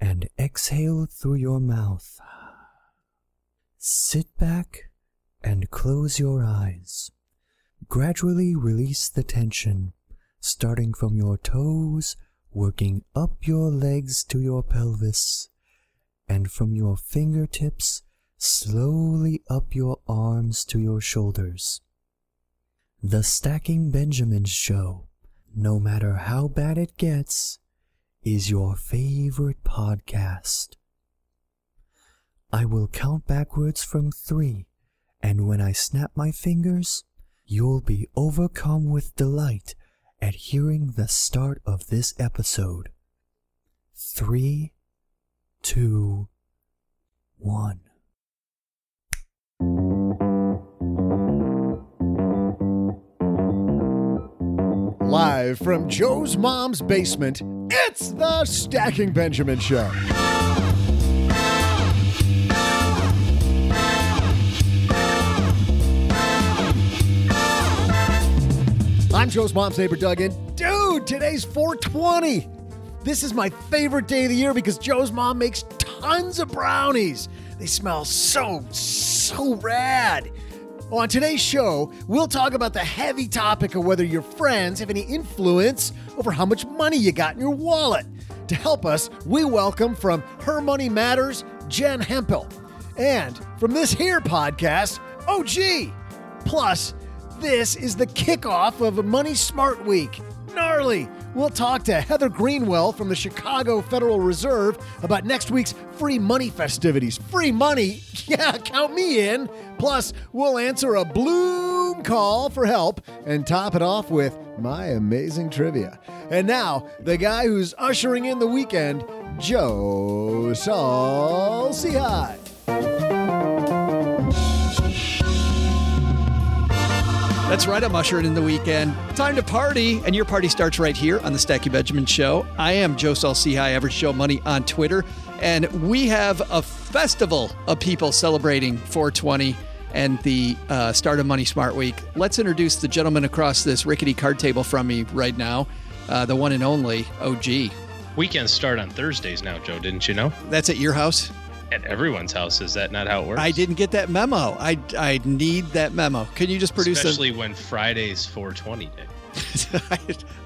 and exhale through your mouth. Sit back and close your eyes. Gradually release the tension, starting from your toes, working up your legs to your pelvis, and from your fingertips, slowly up your arms to your shoulders. The Stacking Benjamins Show, no matter how bad it gets, is your favorite podcast. I will count backwards from three, and when I snap my fingers, you'll be overcome with delight at hearing the start of this episode. Three, two, one. Live from Joe's mom's basement, it's the Stacking Benjamin Show. I'm Joe's mom's neighbor, Duggan. Dude, today's 420. This is my favorite day of the year because Joe's mom makes tons of brownies. They smell so, so rad. On today's show, we'll talk about the heavy topic of whether your friends have any influence over how much money you got in your wallet. To help us, we welcome from Her Money Matters, Jen Hemphill. And from this here podcast, OG. Plus, this is the kickoff of Money Smart Week. Gnarly! We'll talk to Heather Greenwell from the Chicago Federal Reserve about next week's free money festivities. Free money? Yeah, count me in. Plus, we'll answer a Blooom call for help and top it off with my amazing trivia. And now, the guy who's ushering in the weekend, Joe Saul-Sehy. That's right, I'm ushering in the weekend. Time to party, and your party starts right here on the Stacky Benjamin Show. I am Joe Saul-Sehy, Average Joe Money on Twitter, and we have a festival of people celebrating 420 and the uh, start of Money Smart Week. Let's introduce the gentleman across this rickety card table from me right now, uh, the one and only OG. Weekends start on Thursdays now, Joe, didn't you know? That's at your house? At everyone's house. Is that not how it works? I didn't get that memo. I, I need that memo. Can you just produce it? Especially when Friday's 420 day. I,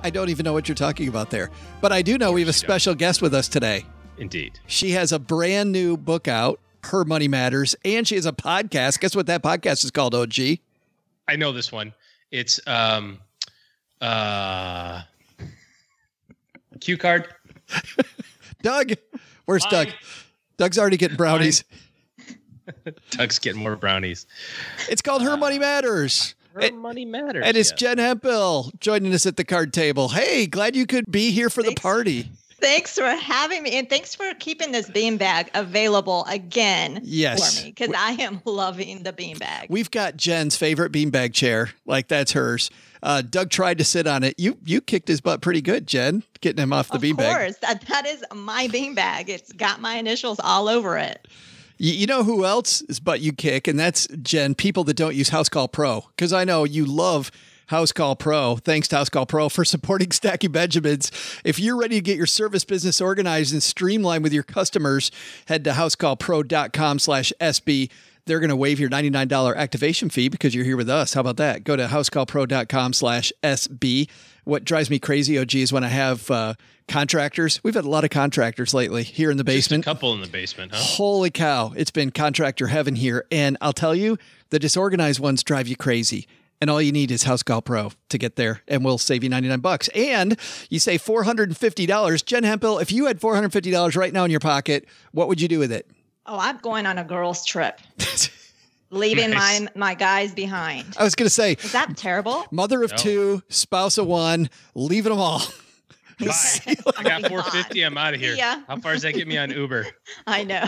I don't even know what you're talking about there. But I do know we have a special guest with us today. Indeed. She has a brand new book out, Her Money Matters, and she has a podcast. Guess what that podcast is called, OG? I know this one. It's um uh cue card. Doug. Where's Hi. Doug? Doug's already getting brownies. Doug's getting more brownies. It's called Her Money Matters. Her It- money matters. And it's yes. Jen Hemphill joining us at the card table. Hey, glad you could be here for the party. Thanks for having me, and thanks for keeping this beanbag available again Yes. for me because I am loving the beanbag. We've got Jen's favorite beanbag chair. Like that's hers. Uh, Doug tried to sit on it. You you kicked his butt pretty good, Jen, getting him off the of beanbag. course, that, that is my beanbag. It's got my initials all over it. You, you know who else is butt you kick, and that's Jen. People that don't use Housecall Pro, because I know you love Housecall Pro. Thanks to Housecall Pro for supporting Stacky Benjamins. If you're ready to get your service business organized and streamlined with your customers, head to housecallpro.com slash SB. they're going to waive your $99 activation fee because you're here with us. How about that? Go to housecallpro.com slash SB. What drives me crazy, OG, is when I have uh, contractors. We've had a lot of contractors lately here in the basement. couple in the basement, huh? Holy cow, it's been contractor heaven here. And I'll tell you, the disorganized ones drive you crazy. And all you need is Housecall Pro to get there, and we'll save you 99 bucks. And you save $450. Jen Hemphill, if you had $450 right now in your pocket, what would you do with it? Oh, I'm going on a girls' trip, leaving Nice. my my guys behind. I was going to say, Is that terrible? mother of No. two, spouse of one, leaving them all. Bye. I got God. 450. I'm out of here. Yeah. How far does that get me on Uber? I know.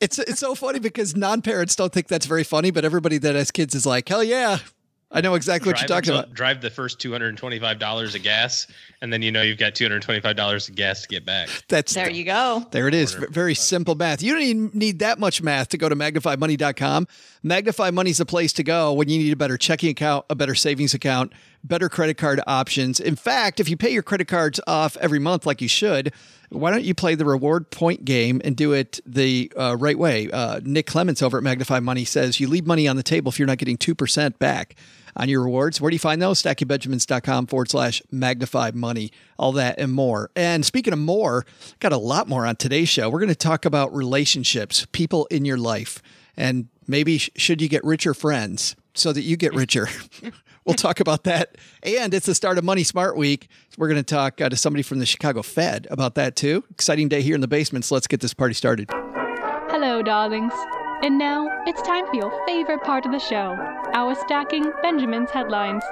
It's it's so funny because non-parents don't think that's very funny, but everybody that has kids is like, hell yeah, I know exactly what you're talking until- about. Drive the first $225 of gas, and then you know you've got $225 of gas to get back. That's There you go. There it is. V- Very simple math. You don't even need that much math to go to magnifymoney.com. Magnify Money's the place to go when you need a better checking account, a better savings account, better credit card options. In fact, if you pay your credit cards off every month like you should, why don't you play the reward point game and do it the uh, right way? Uh, Nick Clements over at Magnify Money says you leave money on the table if you're not getting 2% back on your rewards. Where do you find those? StackyBenjamins.com forward slash magnify money, all that and more. And speaking of more, got a lot more on today's show. We're going to talk about relationships, people in your life, and maybe sh- should you get richer friends so that you get richer. we'll talk about that. And it's the start of Money Smart Week. We're going to talk uh, to somebody from the Chicago Fed about that too. Exciting day here in the basement. So let's get this party started. Hello, darlings. And now it's time for your favorite part of the show our stacking Benjamin's headlines.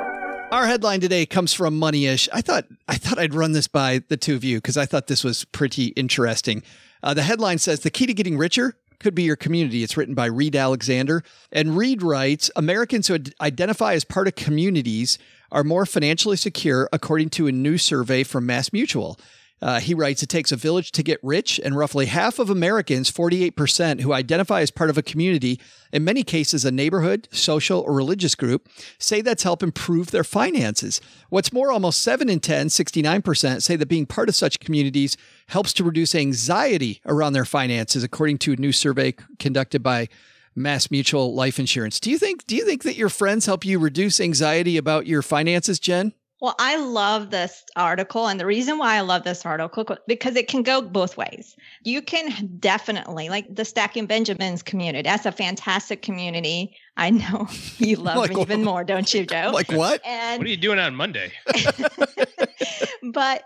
Our headline today comes from Moneyish. I thought I thought I'd run this by the two of you because I thought this was pretty interesting. Uh, the headline says the key to getting richer could be your community. It's written by Reed Alexander, and Reed writes Americans who identify as part of communities are more financially secure, according to a new survey from Mass Mutual. Uh, he writes, it takes a village to get rich, and roughly half of Americans, 48%, who identify as part of a community, in many cases a neighborhood, social, or religious group, say that's helped improve their finances. What's more, almost 7 in 10, 69%, say that being part of such communities helps to reduce anxiety around their finances, according to a new survey conducted by Mass Mutual Life Insurance. Do you think do you think that your friends help you reduce anxiety about your finances, Jen? Well, I love this article. And the reason why I love this article, because it can go both ways. You can definitely, like the Stacking Benjamins community, that's a fantastic community. I know you love Like even more, don't you, Joe? Like what? and What are you doing on Monday? but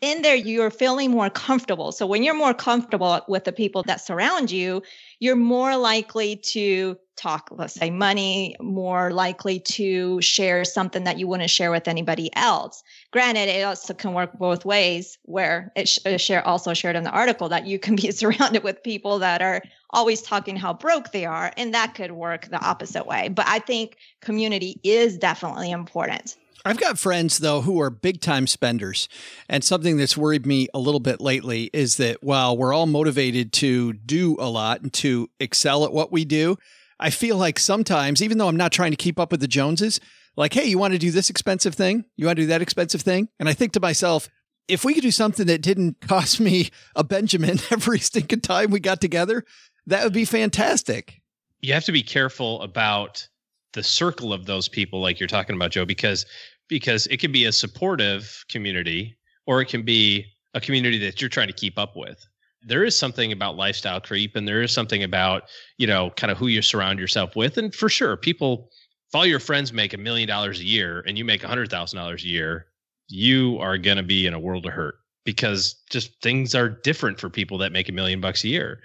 in there you're feeling more comfortable. So when you're more comfortable with the people that surround you you're more likely to talk let's say money more likely to share something that you wouldn't share with anybody else. Granted it also can work both ways where it sh- share also shared in the article that you can be surrounded with people that are always talking how broke they are and that could work the opposite way. But i think community is definitely important I've got friends though who are big time spenders. And something that's worried me a little bit lately is that while we're all motivated to do a lot and to excel at what we do, I feel like sometimes, even though I'm not trying to keep up with the Joneses, like, hey, you want to do this expensive thing? You want to do that expensive thing? And I think to myself, if we could do something that didn't cost me a Benjamin every stinking time we got together, that would be fantastic. you have to be careful about the circle of those people like you're talking about joe because because it can be a supportive community or it can be a community that you're trying to keep up with. There is something about lifestyle creep and there is something about you know kind of who you surround yourself with. And for sure people if all your friends make a million dollars a year and you make a hundred thousand dollars a year you are going to be in a world of hurt because just things are different for people that make a million bucks a year.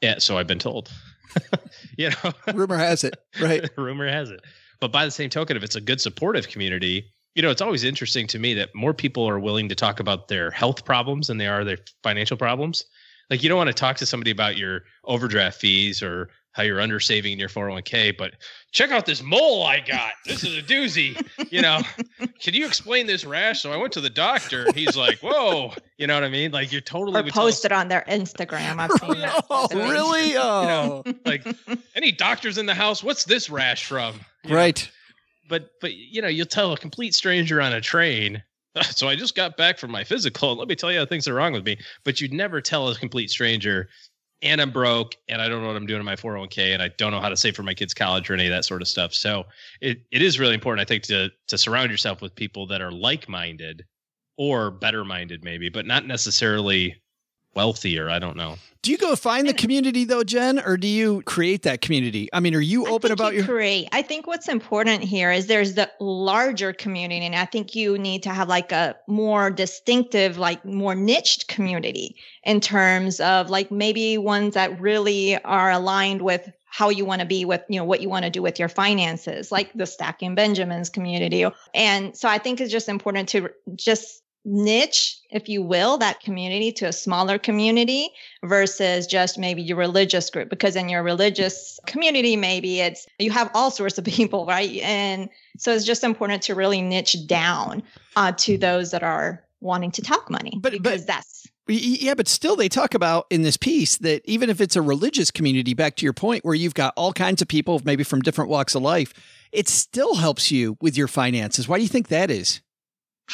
Yeah so i've been told. You know? Rumor has it, right? rumor has it but by the same token if it's a good supportive community you know it's always interesting to me that more people are willing to talk about their health problems than they are their financial problems. Like you don't want to talk to somebody about your overdraft fees or how you're under saving in your 401k but check out this mole i got this is a doozy you know can you explain this rash so i went to the doctor he's like whoa you know what i mean like you're totally or would tell post it on their Instagram. I've seen that. Oh, specific. really? Oh, like any doctors in the house what's this rash from You know? right. but but you know you'll tell a complete stranger on a train so i just got back from my physical and let me tell you how things are wrong with me but you'd never tell a complete stranger and I'm broke and I don't know what I'm doing in my 401k and I don't know how to save for my kids' college or any of that sort of stuff. So it, it is really important, I think, to to surround yourself with people that are like minded or better minded, maybe, but not necessarily wealthier. I don't know. Do you go find the community though, Jen, or do you create that community? I mean, are you open about you your create. I think what's important here is there's the larger community, and I think you need to have like a more distinctive, like more niched community in terms of like maybe ones that really are aligned with how you want to be with you know what you want to do with your finances like the stacking benjamins community and so i think it's just important to just niche, if you will, that community to a smaller community versus just maybe your religious group. Because in your religious community, maybe it's you have all sorts of people, right? And so it's just important to really niche down uh, to those that are wanting to talk money. But- but- because that's Yeah, but still, they talk about in this piece that even if it's a religious community, back to your point, where you've got all kinds of people, maybe from different walks of life, it still helps you with your finances. Why do you think that is?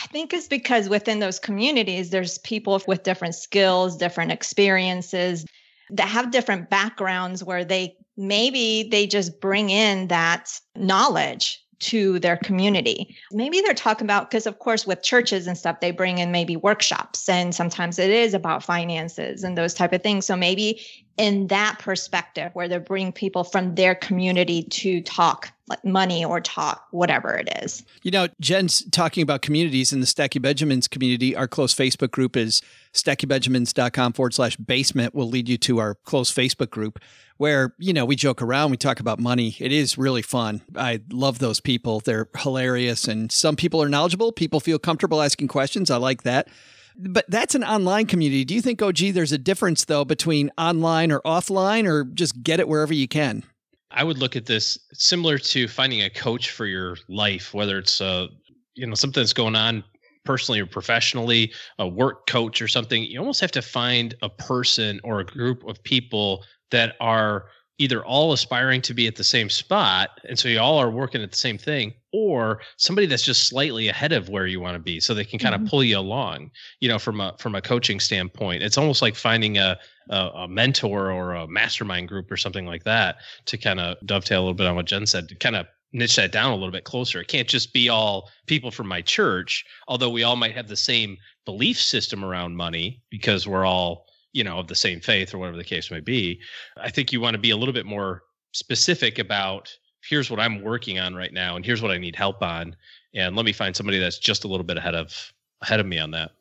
I think it's because within those communities, there's people with different skills, different experiences that have different backgrounds where they maybe they just bring in that knowledge to their community. Maybe they're talking about, because of course, with churches and stuff, they bring in maybe workshops and sometimes it is about finances and those type of things. So maybe in that perspective where they're bringing people from their community to talk like money or talk whatever it is. You know, Jen's talking about communities in the Stacky Benjamins community. Our close Facebook group is stackybenjamins.com forward slash basement will lead you to our close Facebook group where, you know, we joke around, we talk about money. It is really fun. I love those people. They're hilarious. And some people are knowledgeable. People feel comfortable asking questions. I like that. But that's an online community. Do you think, oh, gee, there's a difference though between online or offline or just get it wherever you can? I would look at this similar to finding a coach for your life, whether it's uh, you know something that's going on personally or professionally, a work coach or something. You almost have to find a person or a group of people that are either all aspiring to be at the same spot and so you all are working at the same thing or somebody that's just slightly ahead of where you want to be so they can kind Mhm. of pull you along you know from a from a coaching standpoint it's almost like finding a a, a mentor or a mastermind group or something like that to kind of dovetail a little bit on what Jen said to kind of niche that down a little bit closer. It can't just be all people from my church, although we all might have the same belief system around money because we're all, you know, of the same faith or whatever the case may be. I think you want to be a little bit more specific about here's what I'm working on right now and here's what I need help on and let me find somebody that's just a little bit ahead of ahead of me on that.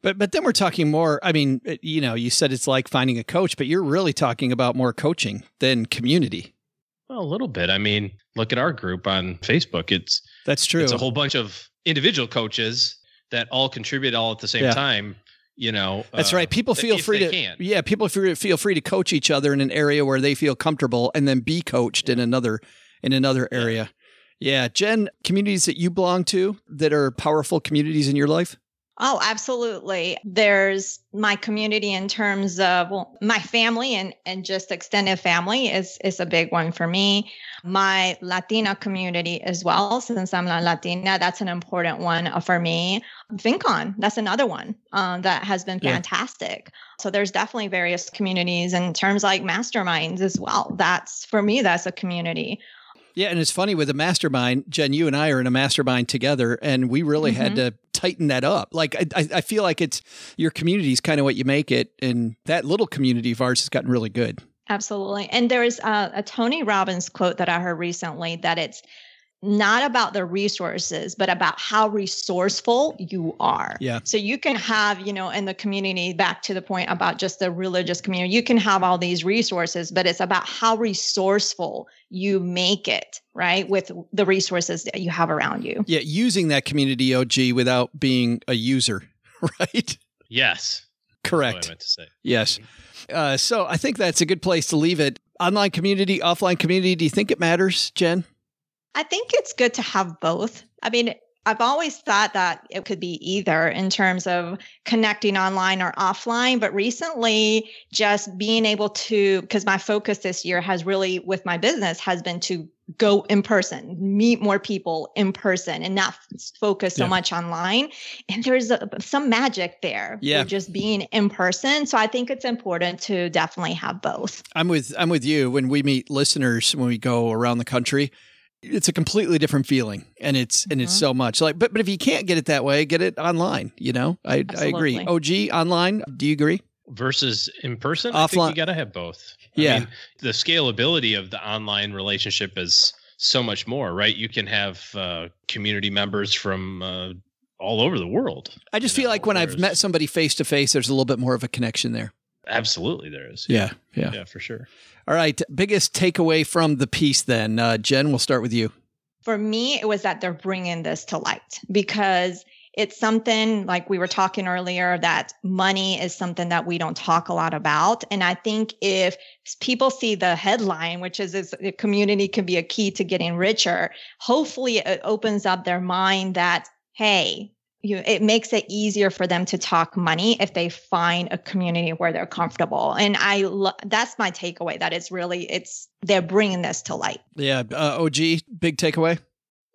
But but then we're talking more. I mean, uh, you know, you said it's like finding a coach, but you're really talking about more coaching than community. Well, a little bit. I mean, look at our group on Facebook. It's That's true. It's a whole bunch of individual coaches that all contribute all at the same Yeah. time. You know, That's uh, right. People feel free to can. yeah. People feel feel free to coach each other in an area where they feel comfortable, and then be coached in another in another Yeah. area. Yeah, Jen, communities that you belong to that are powerful communities in your life. Oh, absolutely. There's my community in terms of well, my family and, and just extended family is, is a big one for me. My Latina community as well, since I'm not Latina, that's an important one uh, for me. FinCon, that's another one um, that has been Yeah. fantastic. So there's definitely various communities in terms like masterminds as well. That's for me, that's a community. Yeah, and it's funny with a mastermind, Jen. You and I are in a mastermind together, and we really had mm-hmm. to tighten that up. Like I, I feel like it's your community is kind of what you make it, and that little community of ours has gotten really good. Absolutely. And there's a, a Tony Robbins quote that I heard recently that it's not about the resources, but about how resourceful you are. Yeah. So you can have, you know, in the community, back to the point about just the religious community, you can have all these resources, but it's about how resourceful you make it, right? With the resources that you have around you. Yeah, using that community OG without being a user, right? Yes, that's Correct. What I meant to say. Yes. Uh, so I think that's a good place to leave it. Online community, offline community. Do you think it matters, Jen? I think it's good to have both. I mean, I've always thought that it could be either in terms of connecting online or offline. But recently, just being able to, because my focus this year has really, with my business, has been to go in person, meet more people in person, and not focus so Yeah. much online. And there's a, some magic there Yeah. just being in person. So I think it's important to definitely have both. I'm with I'm with you when we meet listeners when we go around the country. It's a completely different feeling, and it's and it's Mhm. so much like. But but if you can't get it that way, get it online. You know, I I agree. Absolutely. OG online. Do you agree? versus in person. I think Offline- you got to have both. Yeah. I mean, the scalability of the online relationship is so much more, right? You can have uh, community members from uh, all over the world. I just feel know, like when I've met somebody face to face, there's a little bit more of a connection there. Absolutely, there is. Yeah, yeah. yeah, for sure. All right. Biggest takeaway from the piece then, uh, Jen. We'll start with you. for me, it was that they're bringing this to light because it's something like we were talking earlier that money is something that we don't talk a lot about. And I think if people see the headline, which is, is the community can be a key to getting richer, hopefully it opens up their mind that, hey, you, it makes it easier for them to talk money if they find a community where they're comfortable. And I, lo- that's my takeaway. That it's really, it's they're bringing this to light. Yeah. Uh, OG. Big takeaway.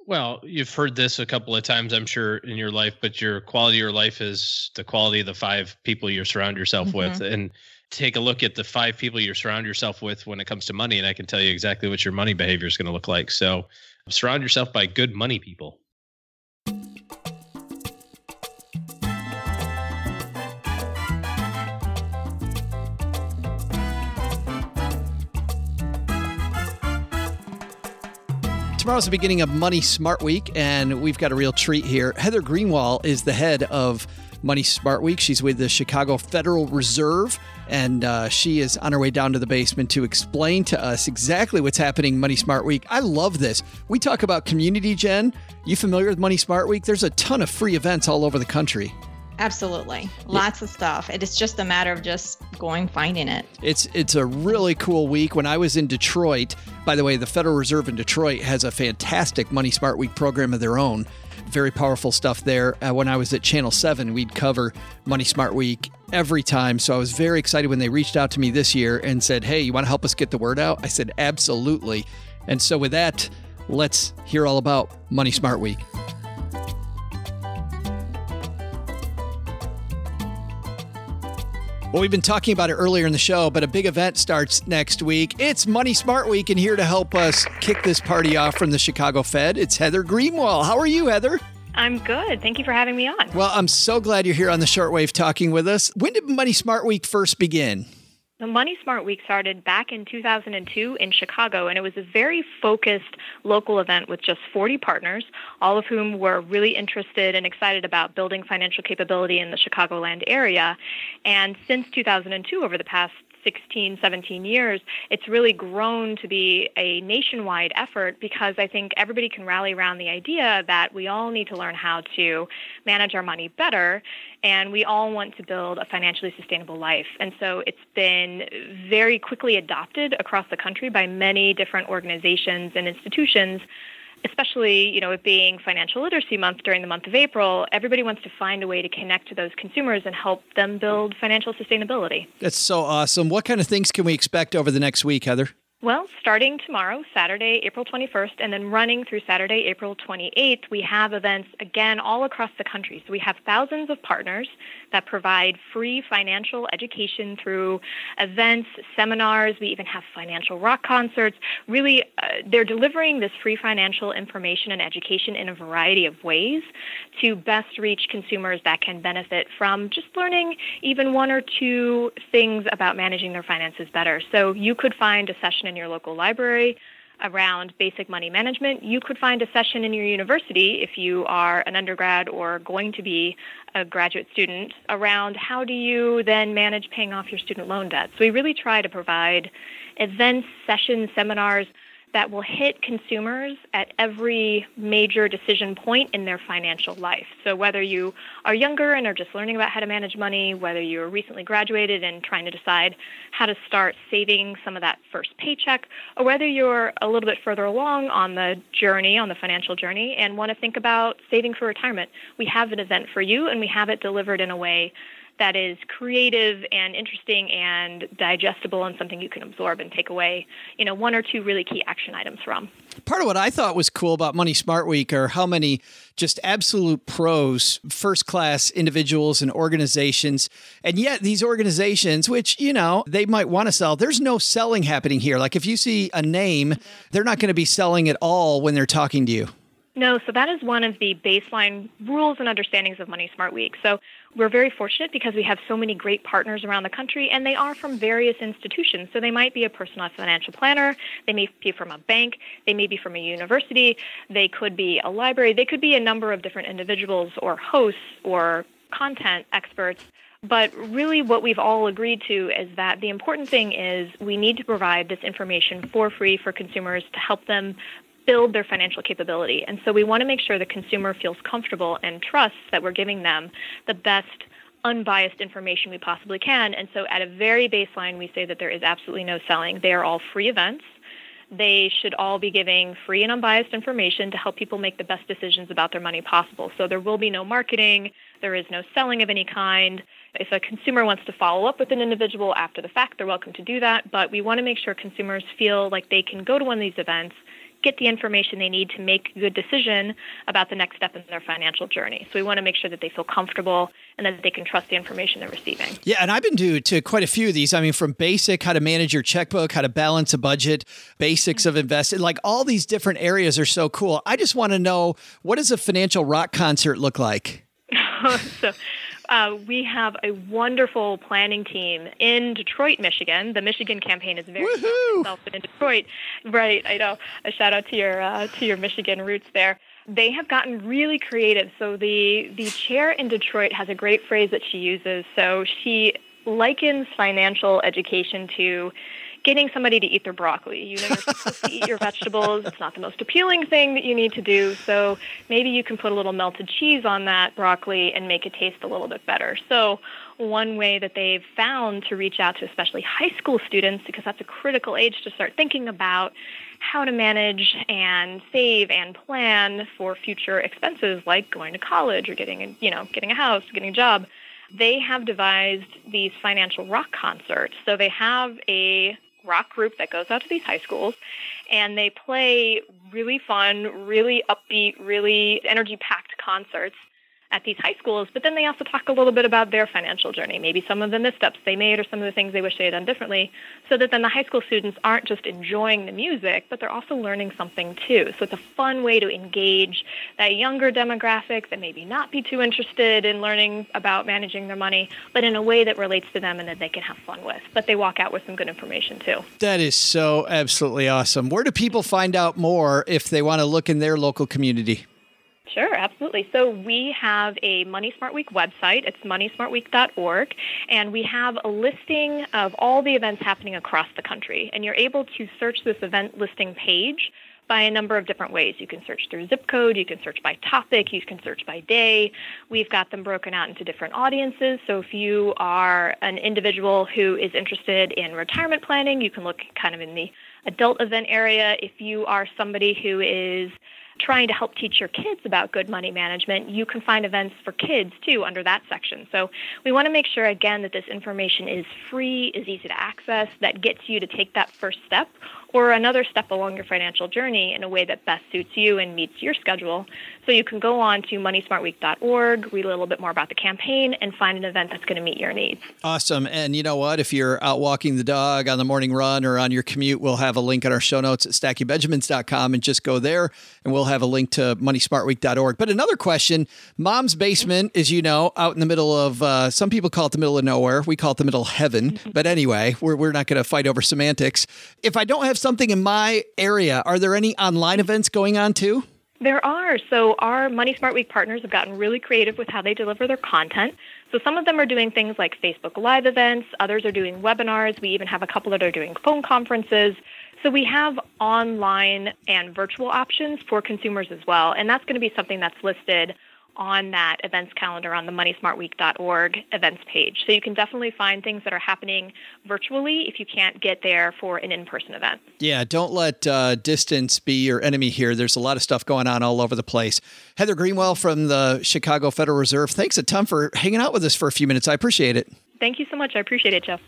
Well, you've heard this a couple of times, I'm sure, in your life, but your quality of your life is the quality of the five people you surround yourself with. And take a look at the five people you surround yourself with when it comes to money, and I can tell you exactly what your money behavior is going to look like. So surround yourself by good money people. Tomorrow's the beginning of Money Smart Week, and we've got a real treat here. Heather Greenwall is the head of Money Smart Week. She's with the Chicago Federal Reserve, and uh, she is on her way down to the basement to explain to us exactly what's happening Money Smart Week. I love this. We talk about community, Jen. You familiar with Money Smart Week? There's a ton of free events all over the country. Absolutely. Lots of stuff. It is just a matter of just going finding it. It's it's a really cool week. When I was in Detroit, by the way, the Federal Reserve in Detroit has a fantastic Money Smart Week program of their own. Very powerful stuff there. Uh, when I was at Channel 7, we'd cover Money Smart Week every time. So I was very excited when they reached out to me this year and said, Hey, you want to help us get the word out? I said, Absolutely. And so with that, let's hear all about Money Smart Week. Well, we've been talking about it earlier in the show, but a big event starts next week. It's Money Smart Week, and here to help us kick this party off from the Chicago Fed, it's Heather Greenwall. How are you, Heather? I'm good. Thank you for having me on. Well, I'm so glad you're here on the shortwave talking with us. When did Money Smart Week first begin? The Money Smart Week started back in 2002 in Chicago, and it was a very focused local event with just 40 partners, all of whom were really interested and excited about building financial capability in the Chicagoland area. And since 2002, over the past 16, 17 years, it's really grown to be a nationwide effort because I think everybody can rally around the idea that we all need to learn how to manage our money better and we all want to build a financially sustainable life. And so it's been very quickly adopted across the country by many different organizations and institutions especially you know it being financial literacy month during the month of april everybody wants to find a way to connect to those consumers and help them build financial sustainability That's so awesome. What kind of things can we expect over the next week, Heather? Well, starting tomorrow, Saturday, April 21st, and then running through Saturday, April 28th, we have events again all across the country. So we have thousands of partners that provide free financial education through events, seminars. We even have financial rock concerts. Really, uh, they're delivering this free financial information and education in a variety of ways to best reach consumers that can benefit from just learning even one or two things about managing their finances better. So you could find a session in your local library around basic money management. You could find a session in your university if you are an undergrad or going to be a graduate student around how do you then manage paying off your student loan debt. So we really try to provide events, sessions, seminars that will hit consumers at every major decision point in their financial life. So, whether you are younger and are just learning about how to manage money, whether you're recently graduated and trying to decide how to start saving some of that first paycheck, or whether you're a little bit further along on the journey, on the financial journey, and want to think about saving for retirement, we have an event for you and we have it delivered in a way that is creative and interesting and digestible and something you can absorb and take away, you know, one or two really key action items from. Part of what I thought was cool about Money Smart Week are how many just absolute pros, first class individuals and organizations. And yet, these organizations, which, you know, they might want to sell, there's no selling happening here. Like if you see a name, they're not going to be selling at all when they're talking to you. No, so that is one of the baseline rules and understandings of Money Smart Week. So we're very fortunate because we have so many great partners around the country, and they are from various institutions. So they might be a personal financial planner, they may be from a bank, they may be from a university, they could be a library, they could be a number of different individuals or hosts or content experts. But really, what we've all agreed to is that the important thing is we need to provide this information for free for consumers to help them build their financial capability. And so we want to make sure the consumer feels comfortable and trusts that we're giving them the best unbiased information we possibly can. And so at a very baseline, we say that there is absolutely no selling. They are all free events. They should all be giving free and unbiased information to help people make the best decisions about their money possible. So there will be no marketing, there is no selling of any kind. If a consumer wants to follow up with an individual after the fact, they're welcome to do that. But we want to make sure consumers feel like they can go to one of these events get the information they need to make a good decision about the next step in their financial journey. So we want to make sure that they feel comfortable and that they can trust the information they're receiving. Yeah, and I've been to, to quite a few of these. I mean, from basic, how to manage your checkbook, how to balance a budget, basics of investing, like all these different areas are so cool. I just want to know what does a financial rock concert look like? so uh, we have a wonderful planning team in Detroit, Michigan. The Michigan campaign is very itself but in Detroit. Right, I know. A shout out to your uh, to your Michigan roots there. They have gotten really creative. So the the chair in Detroit has a great phrase that she uses. So she likens financial education to getting somebody to eat their broccoli. You know, you're supposed to eat your vegetables. It's not the most appealing thing that you need to do. So maybe you can put a little melted cheese on that broccoli and make it taste a little bit better. So one way that they've found to reach out to especially high school students, because that's a critical age to start thinking about how to manage and save and plan for future expenses like going to college or getting a, you know, getting a house, getting a job they have devised these financial rock concerts. So they have a rock group that goes out to these high schools and they play really fun, really upbeat, really energy packed concerts at these high schools, but then they also talk a little bit about their financial journey, maybe some of the missteps they made or some of the things they wish they had done differently, so that then the high school students aren't just enjoying the music, but they're also learning something too. So it's a fun way to engage that younger demographic that maybe not be too interested in learning about managing their money, but in a way that relates to them and that they can have fun with. But they walk out with some good information too. That is so absolutely awesome. Where do people find out more if they want to look in their local community? Sure, absolutely. So we have a Money Smart Week website. It's moneysmartweek.org, and we have a listing of all the events happening across the country. And you're able to search this event listing page by a number of different ways. You can search through zip code, you can search by topic, you can search by day. We've got them broken out into different audiences. So if you are an individual who is interested in retirement planning, you can look kind of in the adult event area. If you are somebody who is trying to help teach your kids about good money management, you can find events for kids too under that section. So we want to make sure again that this information is free, is easy to access, that gets you to take that first step or another step along your financial journey in a way that best suits you and meets your schedule. So you can go on to moneysmartweek.org, read a little bit more about the campaign, and find an event that's going to meet your needs. Awesome. And you know what? If you're out walking the dog on the morning run or on your commute, we'll have a link in our show notes at stackingbenjamins.com and just go there and we'll have a link to moneysmartweek.org. But another question Mom's basement, as you know, out in the middle of, uh, some people call it the middle of nowhere. We call it the middle of heaven. but anyway, we're, we're not going to fight over semantics. If I don't have something in my area, are there any online events going on too? There are. So our Money Smart Week partners have gotten really creative with how they deliver their content. So some of them are doing things like Facebook Live events, others are doing webinars. We even have a couple that are doing phone conferences. So we have online and virtual options for consumers as well. And that's going to be something that's listed on that events calendar on the moneysmartweek.org events page. So you can definitely find things that are happening virtually if you can't get there for an in person event. Yeah, don't let uh, distance be your enemy here. There's a lot of stuff going on all over the place. Heather Greenwell from the Chicago Federal Reserve, thanks a ton for hanging out with us for a few minutes. I appreciate it. Thank you so much. I appreciate it, Jeff.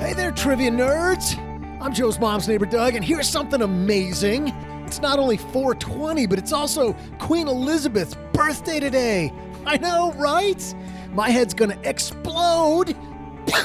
Hey there, trivia nerds! I'm Joe's mom's neighbor Doug, and here's something amazing. It's not only 420, but it's also Queen Elizabeth's birthday today. I know, right? My head's gonna explode.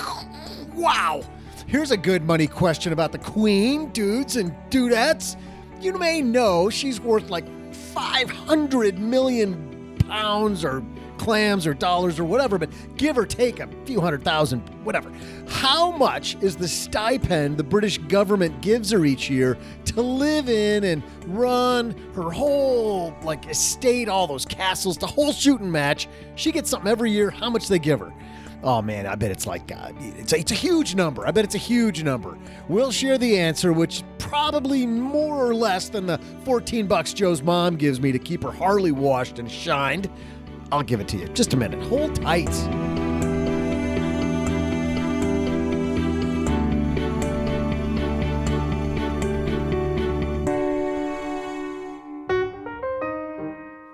wow! Here's a good money question about the Queen, dudes and dudettes. You may know she's worth like 500 million pounds or clams or dollars or whatever, but give or take a few hundred thousand, whatever. How much is the stipend the British government gives her each year to live in and run her whole like estate, all those castles, the whole shooting match? She gets something every year. How much they give her? Oh man, I bet it's like uh, it's a, it's a huge number. I bet it's a huge number. We'll share the answer, which probably more or less than the 14 bucks Joe's mom gives me to keep her Harley washed and shined. I'll give it to you. Just a minute. Hold tight.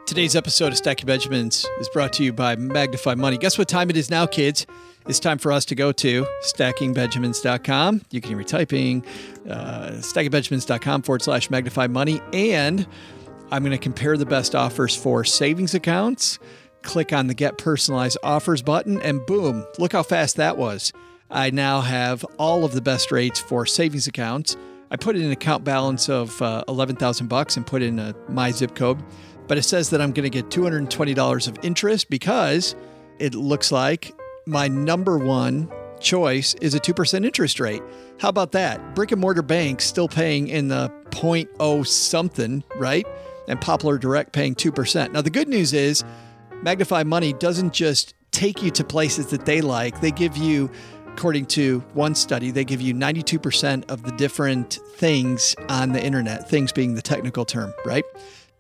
Today's episode of Stacking Benjamins is brought to you by Magnify Money. Guess what time it is now, kids? It's time for us to go to stackingbenjamins.com. You can me typing uh, stackingbenjamins.com forward slash magnify money. And I'm going to compare the best offers for savings accounts. Click on the Get Personalized Offers button, and boom, look how fast that was. I now have all of the best rates for savings accounts. I put in an account balance of uh, 11,000 bucks and put in a, my zip code but it says that I'm going to get $220 of interest because it looks like my number one choice is a 2% interest rate. How about that? Brick and mortar banks still paying in the 0.0 something, right? And Popular Direct paying 2%. Now, the good news is Magnify Money doesn't just take you to places that they like, they give you according to one study, they give you 92% of the different things on the internet, things being the technical term, right?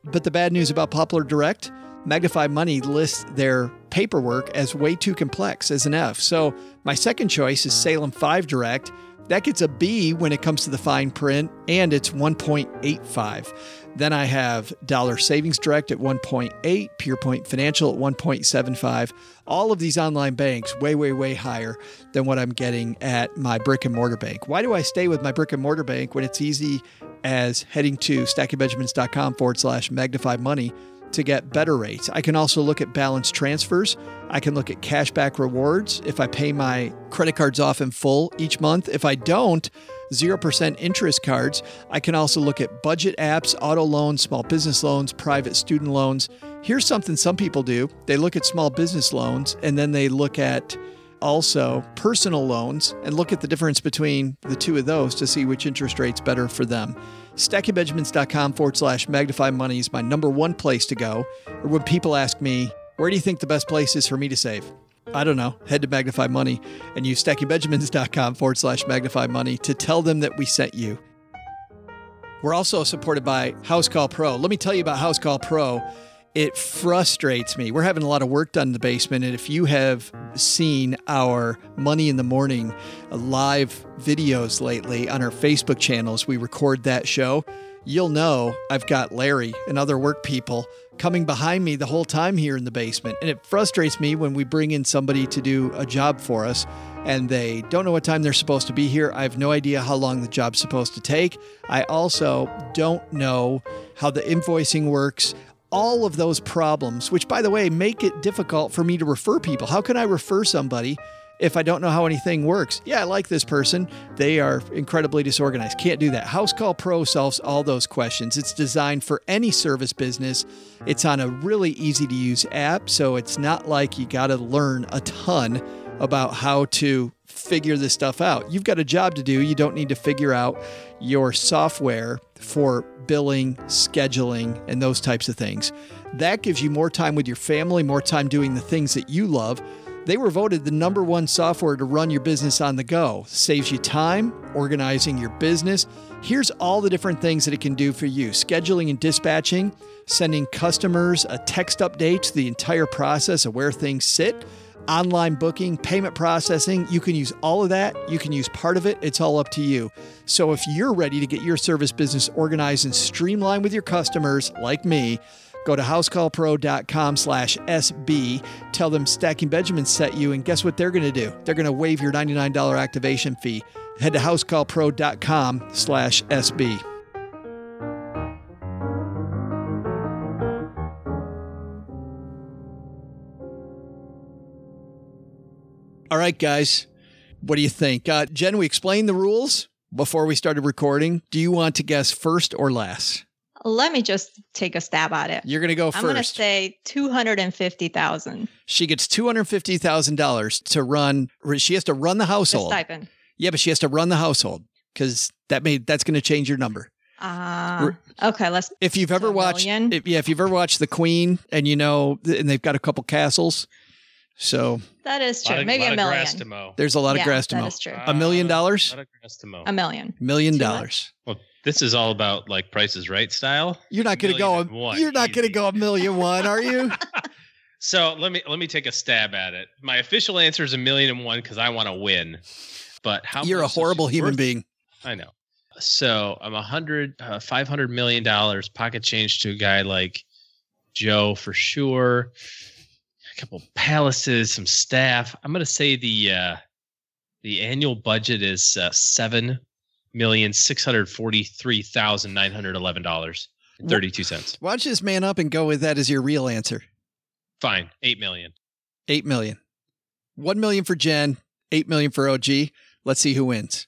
But the bad news about Popular Direct, Magnify Money lists their paperwork as way too complex as an F. So my second choice is Salem 5 Direct. That gets a B when it comes to the fine print, and it's 1.85. Then I have Dollar Savings Direct at 1.8, PurePoint Financial at 1.75. All of these online banks way, way, way higher than what I'm getting at my brick and mortar bank. Why do I stay with my brick and mortar bank when it's easy as heading to stackingbenjamins.com forward slash magnify money to get better rates. I can also look at balance transfers. I can look at cashback rewards if I pay my credit cards off in full each month. If I don't, 0% interest cards. I can also look at budget apps, auto loans, small business loans, private student loans. Here's something some people do they look at small business loans and then they look at also personal loans and look at the difference between the two of those to see which interest rate's better for them. StackingBenjamins.com forward slash magnify money is my number one place to go. Or when people ask me, where do you think the best place is for me to save? I don't know. Head to Magnify Money and use stackingbenjamins.com forward slash magnify money to tell them that we sent you. We're also supported by Housecall Pro. Let me tell you about Housecall Pro it frustrates me. We're having a lot of work done in the basement. And if you have seen our Money in the Morning live videos lately on our Facebook channels, we record that show. You'll know I've got Larry and other work people coming behind me the whole time here in the basement. And it frustrates me when we bring in somebody to do a job for us and they don't know what time they're supposed to be here. I have no idea how long the job's supposed to take. I also don't know how the invoicing works all of those problems, which, by the way, make it difficult for me to refer people. How can I refer somebody if I don't know how anything works? Yeah, I like this person. They are incredibly disorganized. Can't do that. Housecall Pro solves all those questions. It's designed for any service business. It's on a really easy to use app, so it's not like you got to learn a ton about how to figure this stuff out. You've got a job to do. You don't need to figure out your software for billing, scheduling, and those types of things. That gives you more time with your family, more time doing the things that you love. They were voted the number one software to run your business on the go. Saves you time, organizing your business. Here's all the different things that it can do for you scheduling and dispatching, sending customers a text update the entire process of where things sit, online booking, payment processing. You can use all of that. You can use part of it. It's all up to you. So if you're ready to get your service business organized and streamlined with your customers, like me, Go to housecallpro.com slash SB. Tell them Stacking Benjamin sent you, and guess what they're going to do? They're going to waive your $99 activation fee. Head to housecallpro.com slash SB. All right, guys. What do you think? Uh, Jen, we explained the rules before we started recording. Do you want to guess first or last? Let me just take a stab at it. You're going to go first. I'm going to say 250,000 she gets two hundred fifty thousand dollars to run. She has to run the the household. stipend. Yeah, but she has to run the household because that made that's going to change your number. Uh, okay, let's If you've ever watched, if, yeah, if you've ever watched The Queen, and you know, and they've got a couple castles, so that is Lot true. of- Maybe lot a million. grass to mow. there's a lot yeah, of grass to mow. That is true. A million dollars? A lot of grass to mow. a million. Million Too dollars. Well, this is all about like prices right style. You're not going to go. A, one, you're not going to go a million one, are you? So let me let me take a stab at it. My official answer is a million and one because I want to win. But how you're a much is horrible human worth? being. I know. So I'm a hundred, uh, five hundred million dollars pocket change to a guy like Joe for sure. A couple palaces, some staff. I'm gonna say the uh, the annual budget is uh, seven million six hundred forty three thousand nine hundred eleven dollars thirty two cents. Why don't you just man up and go with that as your real answer? Fine, eight million. Eight million. One million for Jen. Eight million for OG. Let's see who wins.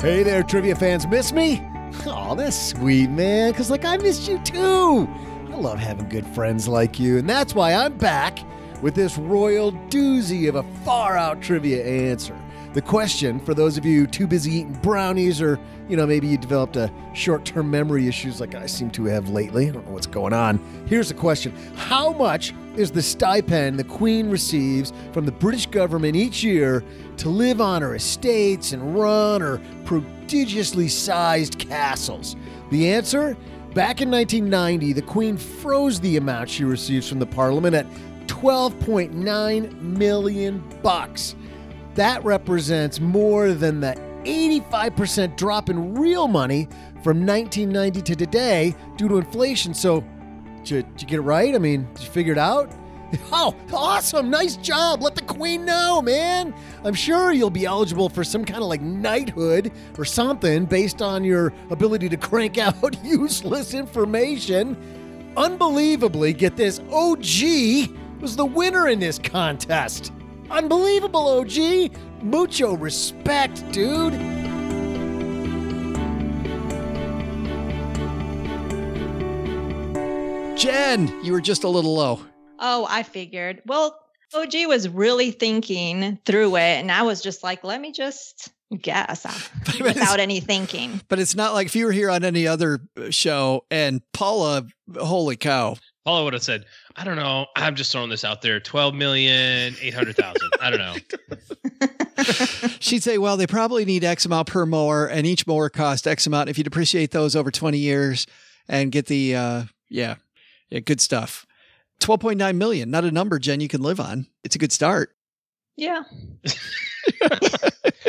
Hey there, trivia fans. Miss me? Oh, that's sweet, man. Because, like, I missed you too. I love having good friends like you. And that's why I'm back with this royal doozy of a far out trivia answer. The question, for those of you too busy eating brownies or, you know, maybe you developed a short term memory issues like I seem to have lately. I don't know what's going on. Here's the question How much is the stipend the Queen receives from the British government each year to live on her estates and run her prodigiously sized castles? The answer? Back in 1990, the Queen froze the amount she receives from the Parliament at 12.9 million bucks. That represents more than the 85% drop in real money from 1990 to today due to inflation. So, did you, get it right? I mean, did you figure it out? Oh, awesome. Nice job. Let the queen know, man. I'm sure you'll be eligible for some kind of like knighthood or something based on your ability to crank out useless information. Unbelievably, get this, OG was the winner in this contest. Unbelievable, OG. Mucho respect, dude. Jen, you were just a little low. Oh, I figured. Well, OG was really thinking through it, and I was just like, let me just guess uh, without any thinking. But it's not like if you were here on any other show and Paula, holy cow. Paula would have said, I don't know. I'm just throwing this out there. 12 million, 800,000. I don't know. She'd say, well, they probably need X amount per mower, and each mower cost X amount. If you depreciate those over 20 years and get the, uh, yeah, yeah, good stuff. 12.9 million, not a number, Jen, you can live on. It's a good start. Yeah.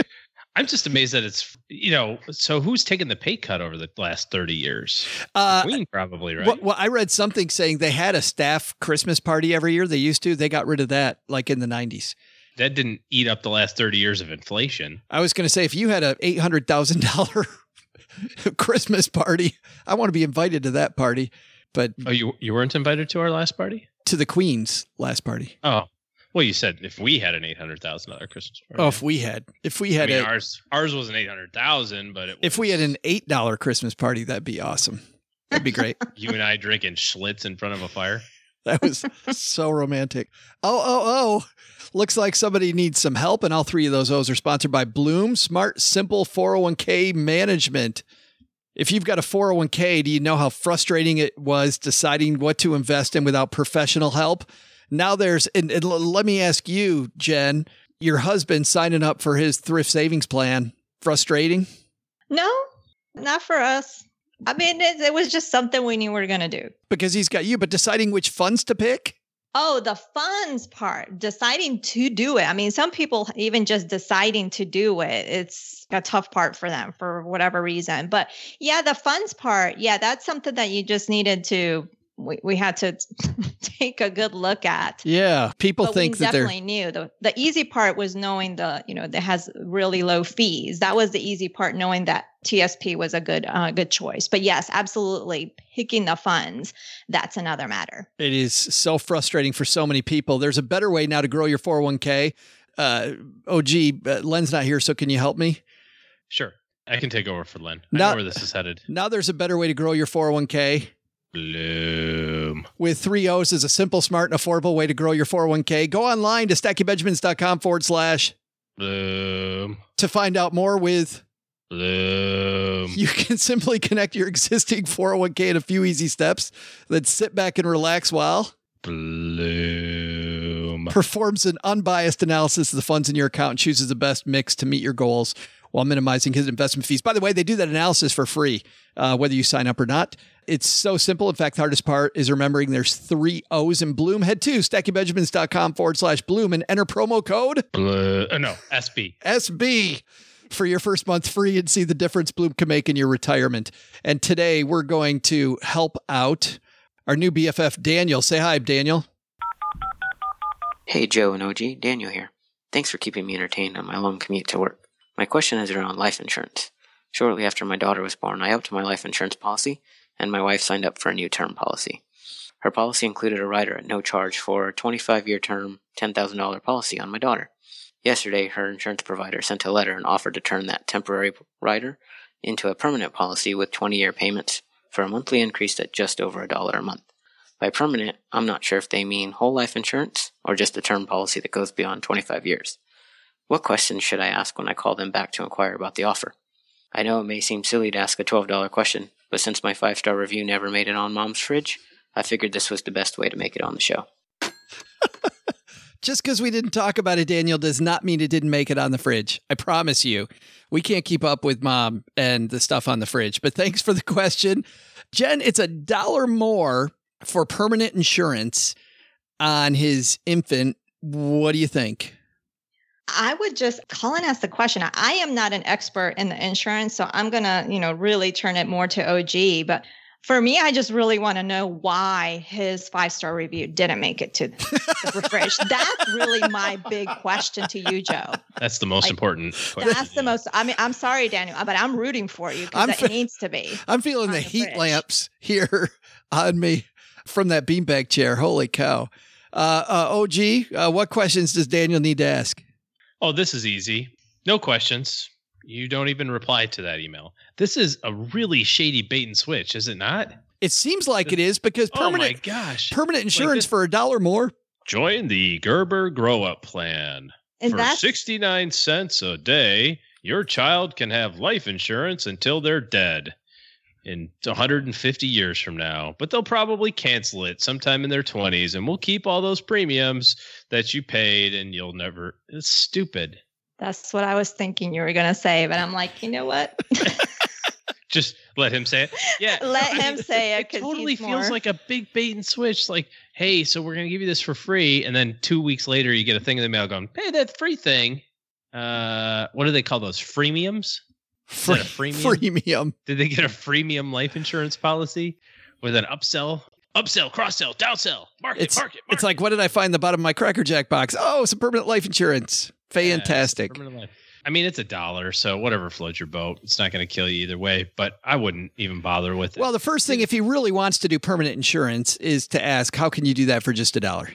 I'm just amazed that it's, you know, so who's taken the pay cut over the last 30 years? Uh, Queen, probably, right? well, well, I read something saying they had a staff Christmas party every year. They used to. They got rid of that like in the 90s. that didn't eat up the last 30 years of inflation. I was going to say, if you had a $800,000 Christmas party, I want to be invited to that party. But Oh, you you weren't invited to our last party? to the Queen's last party. Oh, well, you said if we had an eight hundred thousand dollar Christmas party. Oh, if we had, if we I had mean, a, ours ours was an eight hundred thousand, but it if we had an eight dollar Christmas party, that'd be awesome. That'd be great. you and I drinking Schlitz in front of a fire. That was so romantic. Oh, oh, oh. Looks like somebody needs some help, and all three of those O's are sponsored by Blooom Smart Simple 401k Management. If you've got a 401k, do you know how frustrating it was deciding what to invest in without professional help? Now there's, and, and let me ask you, Jen, your husband signing up for his thrift savings plan, frustrating? No, not for us. I mean, it, it was just something we knew we were going to do. Because he's got you, but deciding which funds to pick? Oh, the funds part, deciding to do it. I mean, some people even just deciding to do it, it's a tough part for them for whatever reason. But yeah, the funds part, yeah, that's something that you just needed to we, we had to take a good look at. Yeah, people but think we that definitely knew the the easy part was knowing the you know that has really low fees. That was the easy part, knowing that TSP was a good uh, good choice. But yes, absolutely, picking the funds that's another matter. It is so frustrating for so many people. There's a better way now to grow your 401k. Uh, oh, gee, uh, Len's not here, so can you help me? Sure, I can take over for Len. I Now- know where this is headed. Now there's a better way to grow your 401k. Blooom. with three O's is a simple, smart, and affordable way to grow your 401k. Go online to stackingbenjamins.com forward slash Blooom. to find out more with Blooom. you can simply connect your existing 401k in a few easy steps then sit back and relax while Blooom. performs an unbiased analysis of the funds in your account and chooses the best mix to meet your goals while minimizing his investment fees by the way they do that analysis for free uh, whether you sign up or not it's so simple in fact the hardest part is remembering there's three o's in Blooom head to stackingbenjamins.com forward slash blooom and enter promo code Blue. Uh, no, SB. SB for your first month free and see the difference Blooom can make in your retirement. And today we're going to help out our new BFF, Daniel. Say hi, Daniel. Hey Joe and OG, Daniel here. Thanks for keeping me entertained on my long commute to work. My question is around life insurance. Shortly after my daughter was born, I upped my life insurance policy, and my wife signed up for a new term policy. Her policy included a rider at no charge for a 25 year term, $10,000 policy on my daughter. Yesterday, her insurance provider sent a letter and offered to turn that temporary rider into a permanent policy with 20 year payments for a monthly increase at just over a dollar a month. By permanent, I'm not sure if they mean whole life insurance or just a term policy that goes beyond 25 years. What questions should I ask when I call them back to inquire about the offer? I know it may seem silly to ask a $12 question, but since my 5 star review never made it on mom's fridge, I figured this was the best way to make it on the show. Just because we didn't talk about it, Daniel, does not mean it didn't make it on the fridge. I promise you. We can't keep up with mom and the stuff on the fridge. But thanks for the question. Jen, it's a dollar more for permanent insurance on his infant. What do you think? I would just call and ask the question. I am not an expert in the insurance, so I'm gonna, you know, really turn it more to OG. But for me, I just really want to know why his five star review didn't make it to the fridge. That's really my big question to you, Joe. That's the most Like, important. question. That's the most. I mean, I'm sorry, Daniel, but I'm rooting for you I'm because it fe- needs to be. I'm feeling the the heat fridge. lamps here on me from that beanbag chair. Holy cow. Uh, uh, OG, uh, what questions does Daniel need to ask? Oh, this is easy. No questions. You don't even reply to that email. This is a really shady bait and switch, is it not? It seems like it is because permanent Oh my permanent gosh. permanent insurance this- for a dollar more. Join the Gerber Grow Up Plan. And For 69 cents a day, your child can have life insurance until they're dead in 150 years from now. But they'll probably cancel it sometime in their 20s and we'll keep all those premiums that you paid and you'll never. It's stupid. that's what I was thinking you were gonna say, but I'm like, you know what? Just let him say it. Yeah. Let I him say it. It totally feels more- like a big bait and switch. Like, hey, so we're going to give you this for free. And then two weeks later, you get a thing in the mail going, hey, that free thing. Uh, what do they call those? Freemiums? A freemium? Freemium. Did they get a freemium life insurance policy with an upsell, upsell, cross sell, downsell, market, It's market, it's like what did I find in the bottom of my Cracker Jack box? Oh, some permanent life insurance. Fantastic. permanent life. I mean, it's a dollar, so whatever floats your boat. It's not going to kill you either way, but I wouldn't even bother with it. well, the first thing, if he really wants to do permanent insurance, is to ask, how can you do that for just a dollar?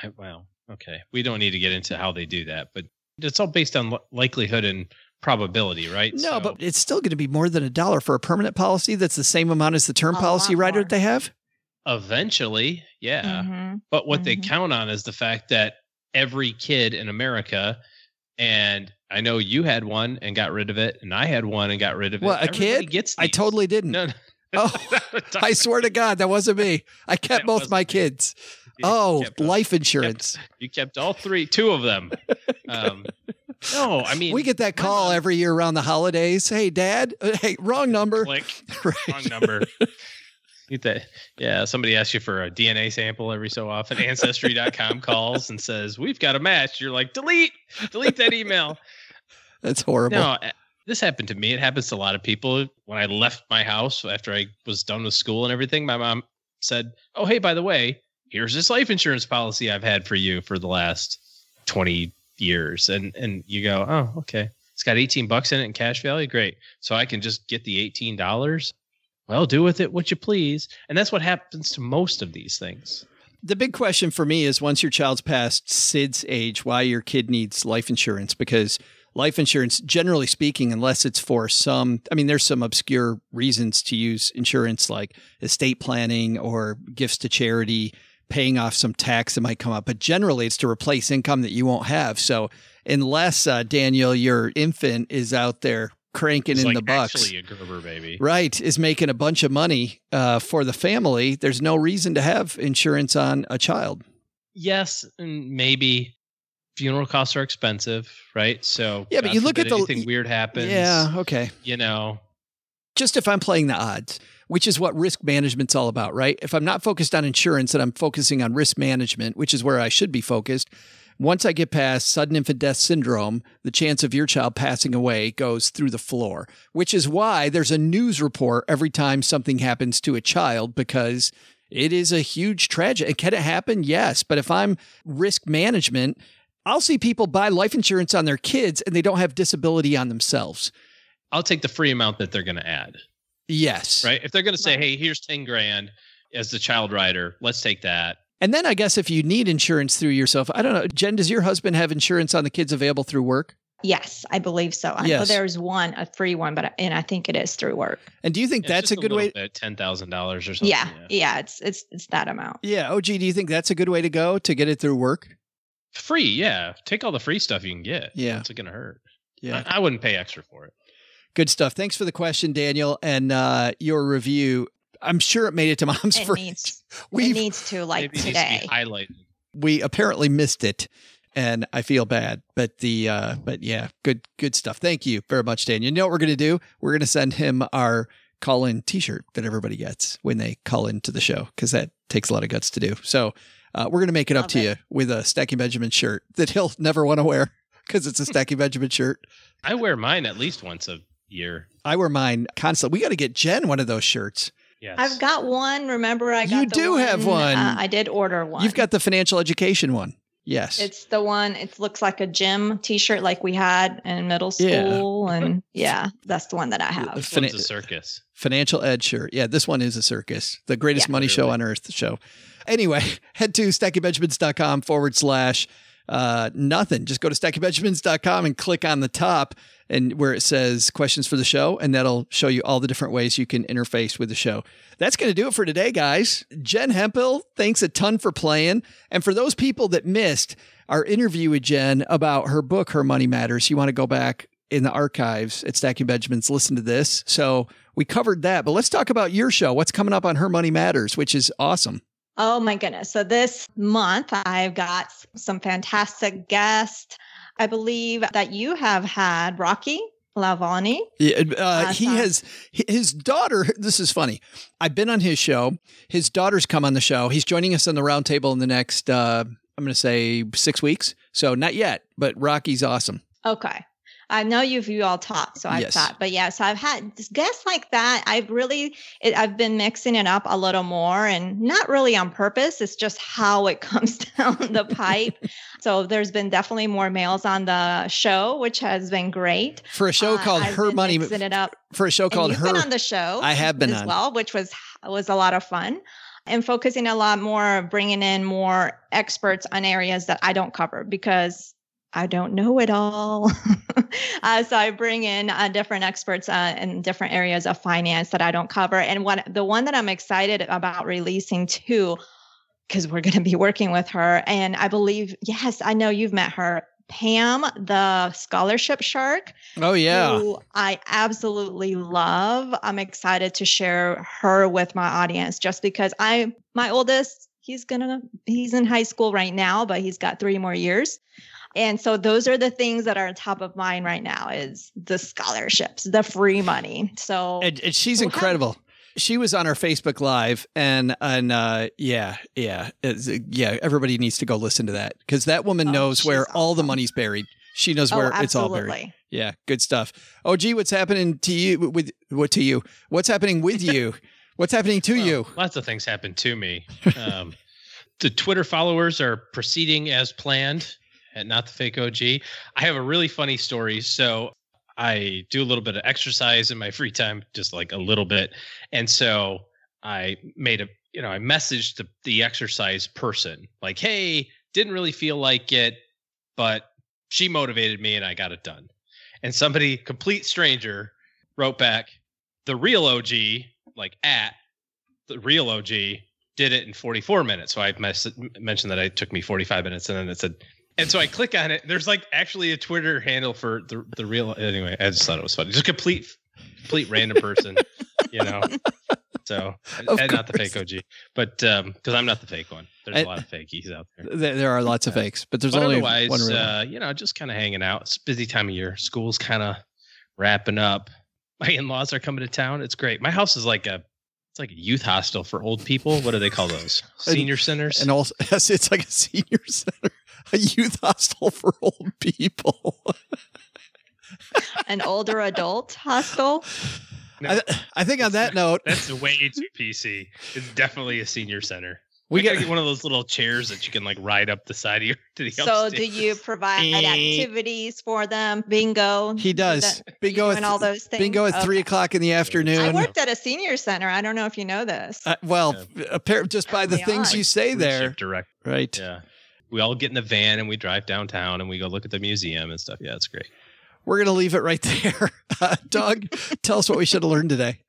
I, well, okay. We don't need to get into how they do that, but it's all based on likelihood and probability, right? No, So- but it's still going to be more than a dollar for a permanent policy. That's the same amount as the term A policy lot rider more. that they have. eventually, yeah. Mhm. But what they Mhm. count on is the fact that every kid in America and I know you had one and got rid of it, and I had one and got rid of it. Well, a Everybody kid? gets I totally didn't. No, no. Oh, I swear to God, that wasn't me. I kept That both my you. kids. You Oh, kept them. life insurance. You kept all three, two of them. Um, no, I mean we get that call every year around the holidays. Hey, Dad. Uh, Hey, wrong number. click Right. wrong number. Get that. Yeah, somebody asks you for a DNA sample every so often. Ancestry.com calls and says, We've got a match. You're like, delete, delete that email. That's horrible. No, this happened to me. It happens to a lot of people. When I left my house after I was done with school and everything, my mom said, Oh, hey, by the way, here's this life insurance policy I've had for you for the last 20 years. And and you go, Oh, okay. It's got 18 bucks in it in cash value. Great. So I can just get the $18. Well, do with it what you please. And that's what happens to most of these things. The big question for me is once your child's past SIDS age, why your kid needs life insurance? Because life insurance, generally speaking, unless it's for some, I mean, there's some obscure reasons to use insurance like estate planning or gifts to charity, paying off some tax that might come up. But generally, it's to replace income that you won't have. So unless, uh, Daniel, your infant is out there cranking It's in like the bucks. actually a Gerber baby. Right, is making a bunch of money uh, for the family. There's no reason to have insurance on a child. yes, and maybe funeral costs are expensive, right? So Yeah, but you look at the- weird happens. Yeah, okay. you know, Just if I'm playing the odds, which is what risk management's all about, right? If I'm not focused on insurance and I'm focusing on risk management, which is where I should be focused, once I get past sudden infant death syndrome, the chance of your child passing away goes through the floor, which is why there's a news report every time something happens to a child because it is a huge tragedy. Can it happen? Yes. But if I'm risk management, I'll see people buy life insurance on their kids and they don't have disability on themselves. I'll take the free amount that they're going to add, Yes. right? If they're going to say, Right. "Hey, here's 10 grand as the child rider, let's take that." And then I guess if you need insurance through yourself, I don't know. Jen, does your husband have insurance on the kids available through work? Yes, I believe so. I know Yes. there's one, a free one, but and I think it is through work. And do you think It's that's a just good way? little bit, $10,000 or something. Yeah, yeah, it's it's it's that amount. Yeah. Oh, OG, do you think that's a good way to go to get it through work? Free, yeah. Take all the free stuff you can get. Yeah. What's it going to hurt? Yeah. I, I wouldn't pay extra for it. Good stuff. Thanks for the question, Daniel, and uh, your review. I'm sure it made it to mom's It fridge. needs it We've needs to like Maybe it needs to today. be highlighted. we apparently missed it, and I feel bad. But the uh, but yeah, good good stuff. Thank you very much, Daniel. You know what we're gonna do? We're gonna send him our call in T-shirt that everybody gets when they call into the show because that takes a lot of guts to do. So uh, we're gonna make it up to it. you with a Stacking Benjamin shirt that he'll never want to wear because it's a Stacking Benjamin shirt. I wear mine at least once a year. I wear mine constantly. We got to get Jen one of those shirts. Yes. I've got one. Remember, I got You the do have one. Uh, I did order one. You've got the financial education one. Yes. It's the one. It looks like a gym T-shirt, like we had in middle Yeah. school, and yeah, that's the one that I have. This Fina- one's a circus. Financial Ed shirt. Yeah, this one is a circus, the greatest Yeah. money show on earth show. Anyway, head to stackingbenjamins.com forward slash uh, nothing. Just go to stackingbenjamins.com and click on the top and where it says questions for the show, and that'll show you all the different ways you can interface with the show. That's going to do it for today, guys. Jen Hemphill, thanks a ton for playing. And for those people that missed our interview with Jen about her book, Her Money Matters, you want to go back in the archives at Stacking Benjamins, listen to this. So we covered that, but let's talk about your show. What's coming up on Her Money Matters, which is awesome. Oh my goodness. So this month I've got some fantastic guests. I believe that you have had Rocky Lalvani. Yeah, uh, he Awesome. has his daughter. This is funny. I've been on his show. His daughter's come on the show. He's joining us on the roundtable in the next, uh, I'm going to say six weeks. So not yet, but Rocky's awesome. Okay. I know you've you all talked, so I've Yes. thought, but yeah, so I've had guests like that. I've really, it, I've been mixing it up a little more, and not really on purpose. It's just how it comes down the pipe. So there's been definitely more males on the show, which has been great. For a show Uh, called I've Her Money, mixing it up. for a show called Her. been on the show. I have been as on. well, which was was a lot of fun, and focusing a lot more, bringing in more experts on areas that I don't cover because I don't know it all. uh, so I bring in uh, different experts uh, in different areas of finance that I don't cover, and what the one that I'm excited about releasing too. Because we're going to be working with her. And I believe, yes, I know you've met her, Pam, the scholarship shark. Oh yeah. Who I absolutely love. I'm excited to share her with my audience just because I my oldest, he's gonna he's in high school right now, but he's got three more years. And so those are the things that are top of mind right now is the scholarships, the free money. So and, and she's incredible. She was on our Facebook Live, and and uh, yeah, yeah, yeah. Everybody needs to go listen to that because that woman oh, knows where awesome. all the money's buried. She knows where oh, it's all buried. Yeah, good stuff. Oh, gee, what's happening to you? With what to you? What's happening with you? what's happening to well, you? Lots of things happen to me. Um, the Twitter followers are proceeding as planned Not the Fake OG. I have a really funny story. So I do a little bit of exercise in my free time, just like a little bit. And so I made a, you know, I messaged the, the exercise person like, hey, didn't really feel like it, but she motivated me and I got it done. And somebody, complete stranger, wrote back, the real OG, like at the real OG, did it in 44 minutes. So I mess- mentioned that it took me 45 minutes, and then it said and so I click on it. There's like actually a Twitter handle for the the real. Anyway, I just thought it was funny. Just complete, complete random person, you know. So and not the fake OG, but um, because I'm not the fake one. There's a lot of fakies out there. There, there are lots of fakes, but there's but only otherwise, one. Uh, you know, just kind of hanging out. It's busy time of year. School's kind of wrapping up. My in-laws are coming to town. It's great. My house is like a it's like a youth hostel for old people. What do they call those? Senior centers. And also, it's like a senior center. A youth hostel for old people. An older adult hostel. No, I, I, think on that note, that's way too PC. It's definitely a senior center. We, gotta get one of those little chairs that you can like ride up the side of your to the So upstairs. do you provide activities for them? Bingo. He does. Bingo and all those things. Bingo at okay. three o'clock in the afternoon. I worked at a senior center. I don't know if you know this. Uh, well, yeah. just by the things on. you say there. Direct. Right. Yeah we all get in the van and we drive downtown and we go look at the museum and stuff. Yeah, it's great. We're gonna leave it right there. Uh, Doug, tell us what we should have learned today.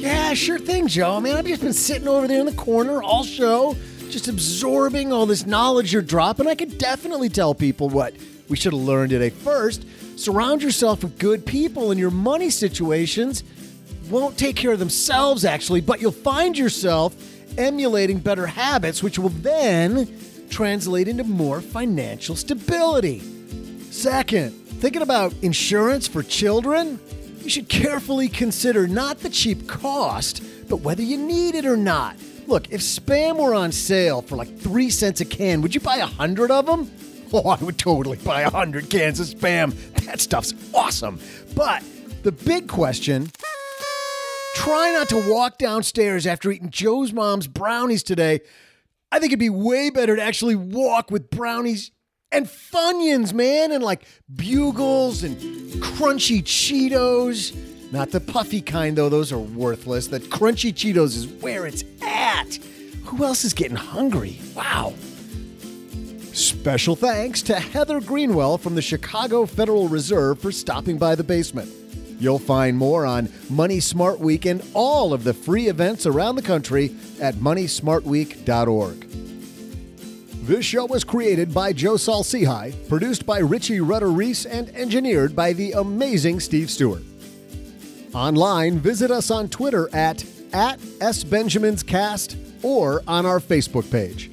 Yeah, sure thing, Joe. I mean, I've just been sitting over there in the corner all show, just absorbing all this knowledge you're dropping. I could definitely tell people what we should have learned today. First, surround yourself with good people, and your money situations won't take care of themselves, actually, but you'll find yourself emulating better habits, which will then translate into more financial stability. Second, thinking about insurance for children, you should carefully consider not the cheap cost, but whether you need it or not. Look, if spam were on sale for like three cents a can, would you buy a hundred of them? Oh, I would totally buy a hundred cans of spam. That stuff's awesome. But the big question try not to walk downstairs after eating Joe's mom's brownies today I think it'd be way better to actually walk with brownies and Funyuns, man, and like bugles and crunchy Cheetos. Not the puffy kind, though, those are worthless. The crunchy Cheetos is where it's at. Who else is getting hungry? Wow. Special thanks to Heather Greenwell from the Chicago Federal Reserve for stopping by the basement. You'll find more on Money Smart Week and all of the free events around the country at moneysmartweek.org. This show was created by Joe Saul-Sehy, produced by Richie Rudder Reese, and engineered by the amazing Steve Stewart. Online, visit us on Twitter at, at SBenjaminsCast or on our Facebook page.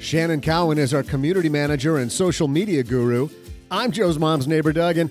Shannon Cowan is our community manager and social media guru. I'm Joe's mom's neighbor, Doug, and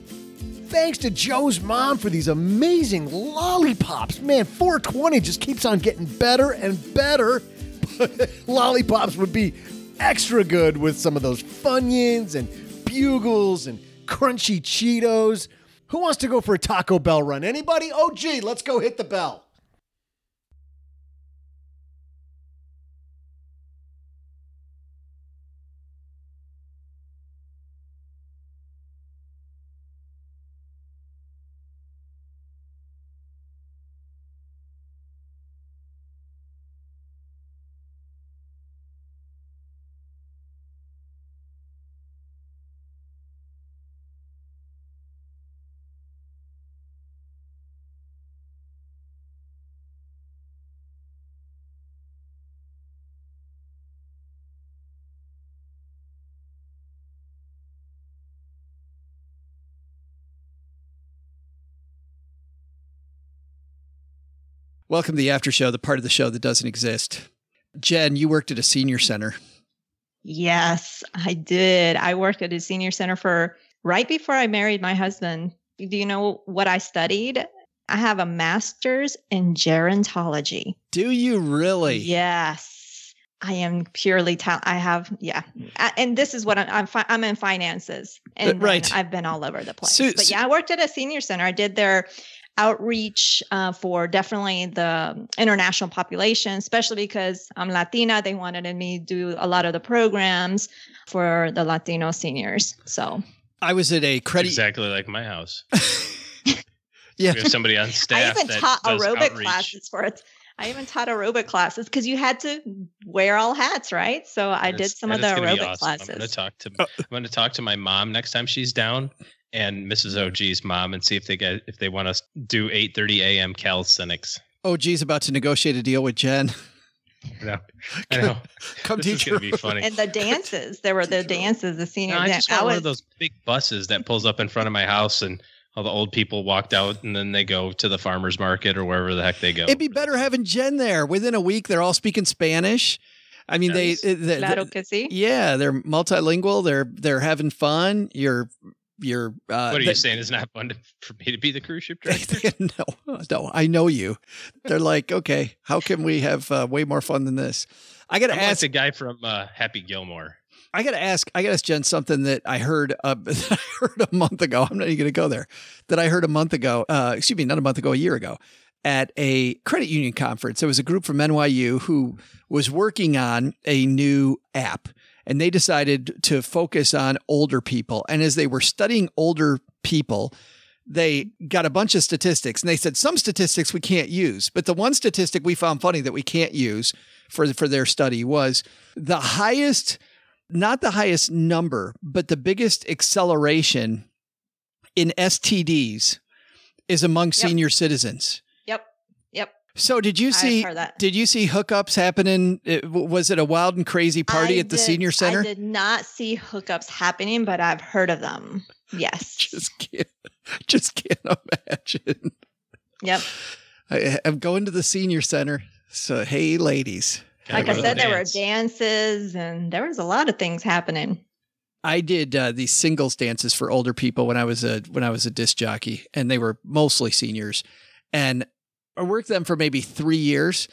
Thanks to Joe's mom for these amazing lollipops. Man, 420 just keeps on getting better and better. lollipops would be extra good with some of those Funyuns and Bugles and crunchy Cheetos. Who wants to go for a Taco Bell run? Anybody? Oh, gee, let's go hit the bell. Welcome to the after show, the part of the show that doesn't exist. Jen, you worked at a senior center. Yes, I did. I worked at a senior center for right before I married my husband. Do you know what I studied? I have a master's in gerontology. Do you really? Yes. I am purely ta- I have yeah, A- and this is what I'm. I'm, fi- I'm in finances, uh, and right. I've been all over the place. So- but yeah, I worked at a senior center. I did their outreach uh, for definitely the international population, especially because I'm Latina. They wanted me to do a lot of the programs for the Latino seniors. So I was at a credit. exactly like my house. Yeah. We have somebody on staff I even that taught does aerobic outreach. classes for it. I even taught aerobic classes because you had to wear all hats, right? So I did some of the that is aerobic awesome. I'm going to classes. talk to Oh. I'm going to talk to my mom next time she's down and Mrs. OG's mom and see if they get if they want us to do 8:30 a.m. calisthenics. Geez, about to negotiate a deal with Jen. I know. I know. Come this is teach gonna be funny. And the dances, there were the dances, the senior No, I just want I one of those big buses that pulls up in front of my house and all the old people walked out and then they go to the farmer's market or wherever the heck they go. It'd be better having Jen there. Within a week, they're all speaking Spanish. I mean, Yes. they, eh, they, claro que sí. yeah, they're multilingual. They're they're having fun. You're you're. Uh, What are you saying? It's not fun to, for me to be the cruise ship director? no, no, I know you. They're like, okay, how can we have uh, way more fun than this? I got to I'm like ask. the guy from uh, Happy Gilmore. I got to ask. I got to ask Jen something that I heard. Uh, that I heard a month ago. I'm not even going to go there. That I heard a month ago. Uh, excuse me, not a month ago, a year ago, at a credit union conference. There was a group from NYU who was working on a new app, and they decided to focus on older people. And as they were studying older people, they got a bunch of statistics, and they said some statistics we can't use, but the one statistic we found funny that we can't use for for their study was the highest not the highest number, but the biggest acceleration in STDs is among senior citizens. Yep. Yep. So did you see that. did you see hookups happening? It- Was it a wild and crazy party I at the did- senior center? I did not see hookups happening, but I've heard of them. Yes. Just can't just can't imagine. Yep. I, I'm going to the senior center. So hey ladies. Gotta Like I said, the there were dances and there was a lot of things happening. I did uh, these singles dances for older people when I was a when I was a disc jockey, and they were mostly seniors. And I worked them for maybe three years.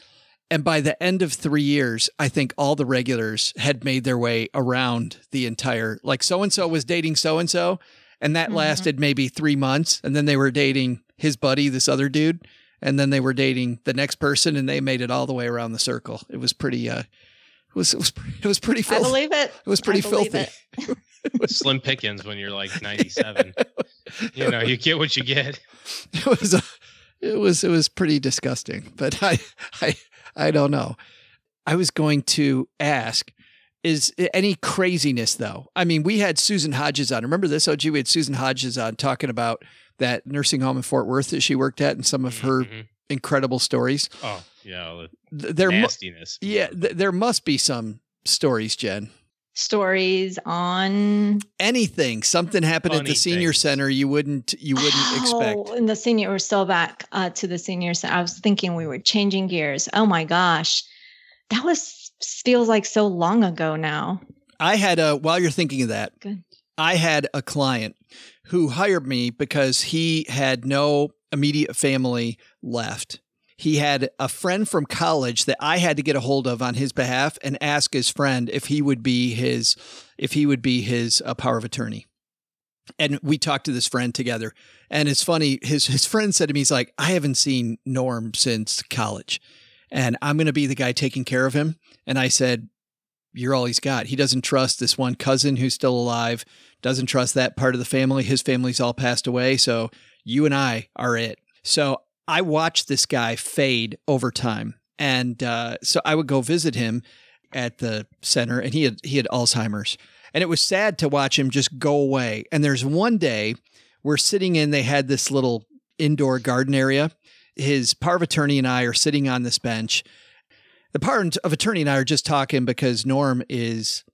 And by the end of three years, I think all the regulars had made their way around the entire. Like so and so was dating so and so, and that Mhm. lasted maybe three months, and then they were dating his buddy, this other dude, and then they were dating the next person, and they made it all the way around the circle. It was pretty. Uh, it was it was pretty it was pretty filthy. I filthy. believe it. It was pretty filthy. it. Slim Pickens when you're like 97. you know, you get what you get. it was a, it was it was pretty disgusting but i i i don't know i was going to ask is any craziness though i mean we had susan hodges on remember this og we had susan hodges on talking about that nursing home in fort worth that she worked at and some of her Mhm. incredible stories Oh, yeah. the Th- there mu- nastiness. yeah th- there must be some stories jen Stories on anything something happened at the senior things. center you wouldn't you wouldn't expect Oh, and the senior, we're still back uh, to the senior center. I was thinking we were changing gears. Oh my gosh. That was feels like so long ago now. I had a while you're thinking of that. Good. I had a client who hired me because he had no immediate family left. He had a friend from college that I had to get a hold of on his behalf and ask his friend if he would be his if he would be his uh, power of attorney. And we talked to this friend together. And it's funny, his his friend said to me, he's like, I haven't seen Norm since college. And I'm gonna be the guy taking care of him. And I said, you're all he's got. He doesn't trust this one cousin who's still alive, doesn't trust that part of the family. His family's all passed away. So you and I are it. So I watched this guy fade over time. And uh, so I would go visit him at the center and he had he had Alzheimer's. And it was sad to watch him just go away. And there's one day we're sitting in, they had this little indoor garden area. His power of attorney and I are sitting on this bench the power of attorney and I are just talking because Norm is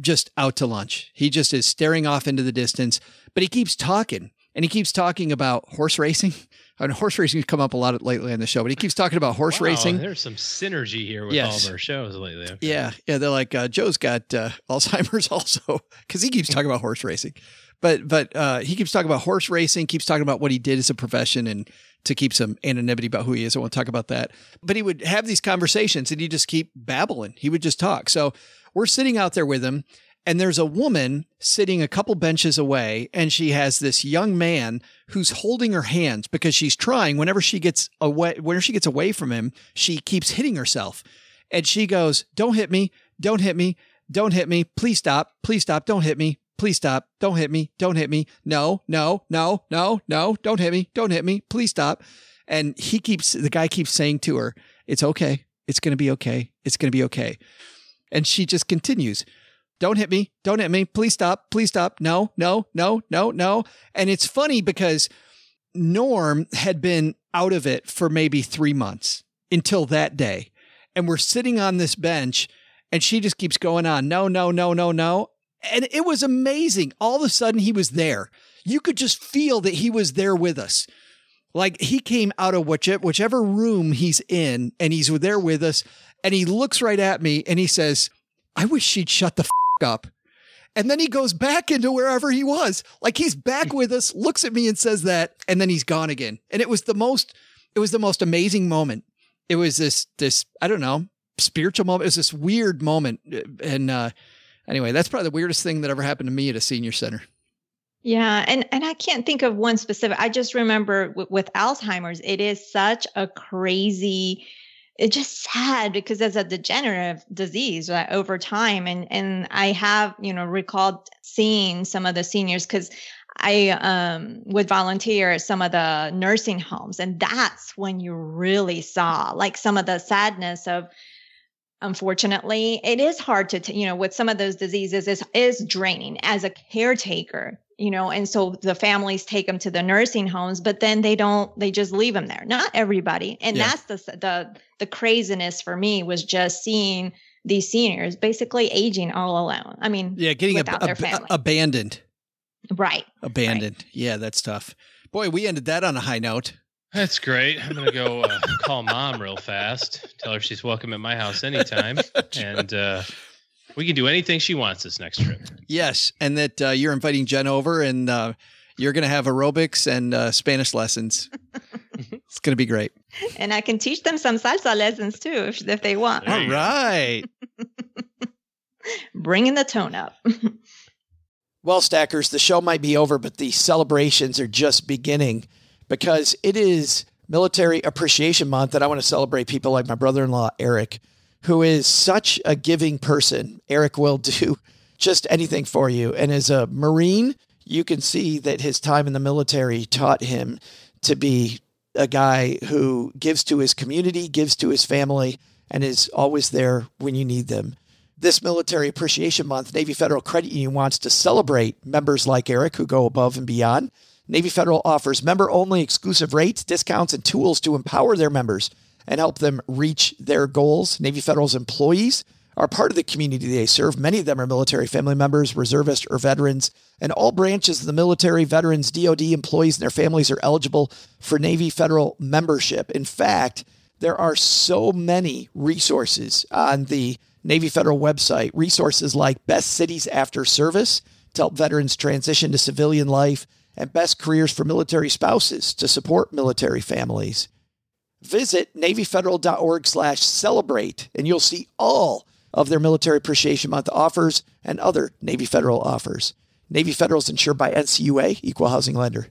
just out to lunch. He just is staring off into the distance, but he keeps talking and he keeps talking about horse racing. And horse racing has come up a lot lately on the show, but he keeps talking about horse Wow, racing. There's some synergy here with Yes. all of our shows lately. Okay. Yeah, yeah. They're like uh, Joe's got uh, Alzheimer's also because he keeps talking about horse racing, but but uh, he keeps talking about horse racing, keeps talking about what he did as a profession, and to keep some anonymity about who he is. I won't talk about that. But he would have these conversations, and he just keep babbling. He would just talk. So we're sitting out there with him, and there's a woman sitting a couple benches away, and she has this young man who's holding her hands because she's trying. Whenever she gets away, whenever she gets away from him, she keeps hitting herself. And she goes, Don't hit me. Don't hit me. Don't hit me. Please stop. Please stop. Don't hit me. Please stop. Don't hit me. Don't hit me. No, no, no, no, no. Don't hit me. Don't hit me. Please stop. And he keeps, the guy keeps saying to her, It's okay. It's going to be okay. It's going to be okay. And she just continues, Don't hit me. Don't hit me. Please stop. Please stop. No, no, no, no, no. And it's funny because Norm had been out of it for maybe three months until that day. And we're sitting on this bench and she just keeps going on, no, no, no, no, no. And it was amazing. All of a sudden, he was there. You could just feel that he was there with us. Like he came out of whichever, room he's in and he's there with us. And he looks right at me and he says, I wish she'd shut the f- up. And then he goes back into wherever he was. Like he's back with us, looks at me and says that, and then he's gone again. And it was the most, it was the most amazing moment. It was this, this, I don't know, spiritual moment. It was this weird moment. And uh anyway, that's probably the weirdest thing that ever happened to me at a senior center. Yeah, and and I can't think of one specific. I just remember w- with Alzheimer's, it is such a crazy. It's just sad because it's a degenerative disease right, over time, and and I have you know recalled seeing some of the seniors because I um, would volunteer at some of the nursing homes, and that's when you really saw like some of the sadness of unfortunately it is hard to t- you know with some of those diseases is is draining. As a caretaker you know and so the families take them to the nursing homes but then they don't they just leave them there not everybody and Yeah. that's the the the craziness for me was just seeing these seniors basically aging all alone i mean Yeah, getting ab- without their ab- abandoned. right Abandoned. Yeah, that's tough. Boy, we ended that on a high note. That's great. I'm gonna go uh, call mom real fast. Tell her she's welcome at my house anytime, and uh, we can do anything she wants this next trip. Yes, and that uh, you're inviting Jen over and uh, you're going to have aerobics and uh, Spanish lessons. it's going to be great. and i can teach them some salsa lessons too if, if they want All right. All you bringing the tone up Well, Stackers, the show might be over, but the celebrations are just beginning because it is Military Appreciation Month, and I want to celebrate people like my brother in law, Eric, who is such a giving person. Eric will do just anything for you. And as a Marine, you can see that his time in the military taught him to be a guy who gives to his community, gives to his family, and is always there when you need them. This Military Appreciation Month, Navy Federal Credit Union wants to celebrate members like Eric who go above and beyond. Navy Federal offers member only exclusive rates, discounts, and tools to empower their members and help them reach their goals. Navy Federal's employees are part of the community they serve. Many of them are military family members, reservists, or veterans, and all branches of the military, veterans, DoD employees, and their families are eligible for Navy Federal membership. In fact, there are so many resources on the Navy Federal website, resources like Best Cities After Service to help veterans transition to civilian life, and Best Careers for Military Spouses to support military families. Visit NavyFederal.org slash celebrate, and you'll see all of their Military Appreciation Month offers and other Navy Federal offers. Navy Federal is insured by NCUA, Equal Housing Lender.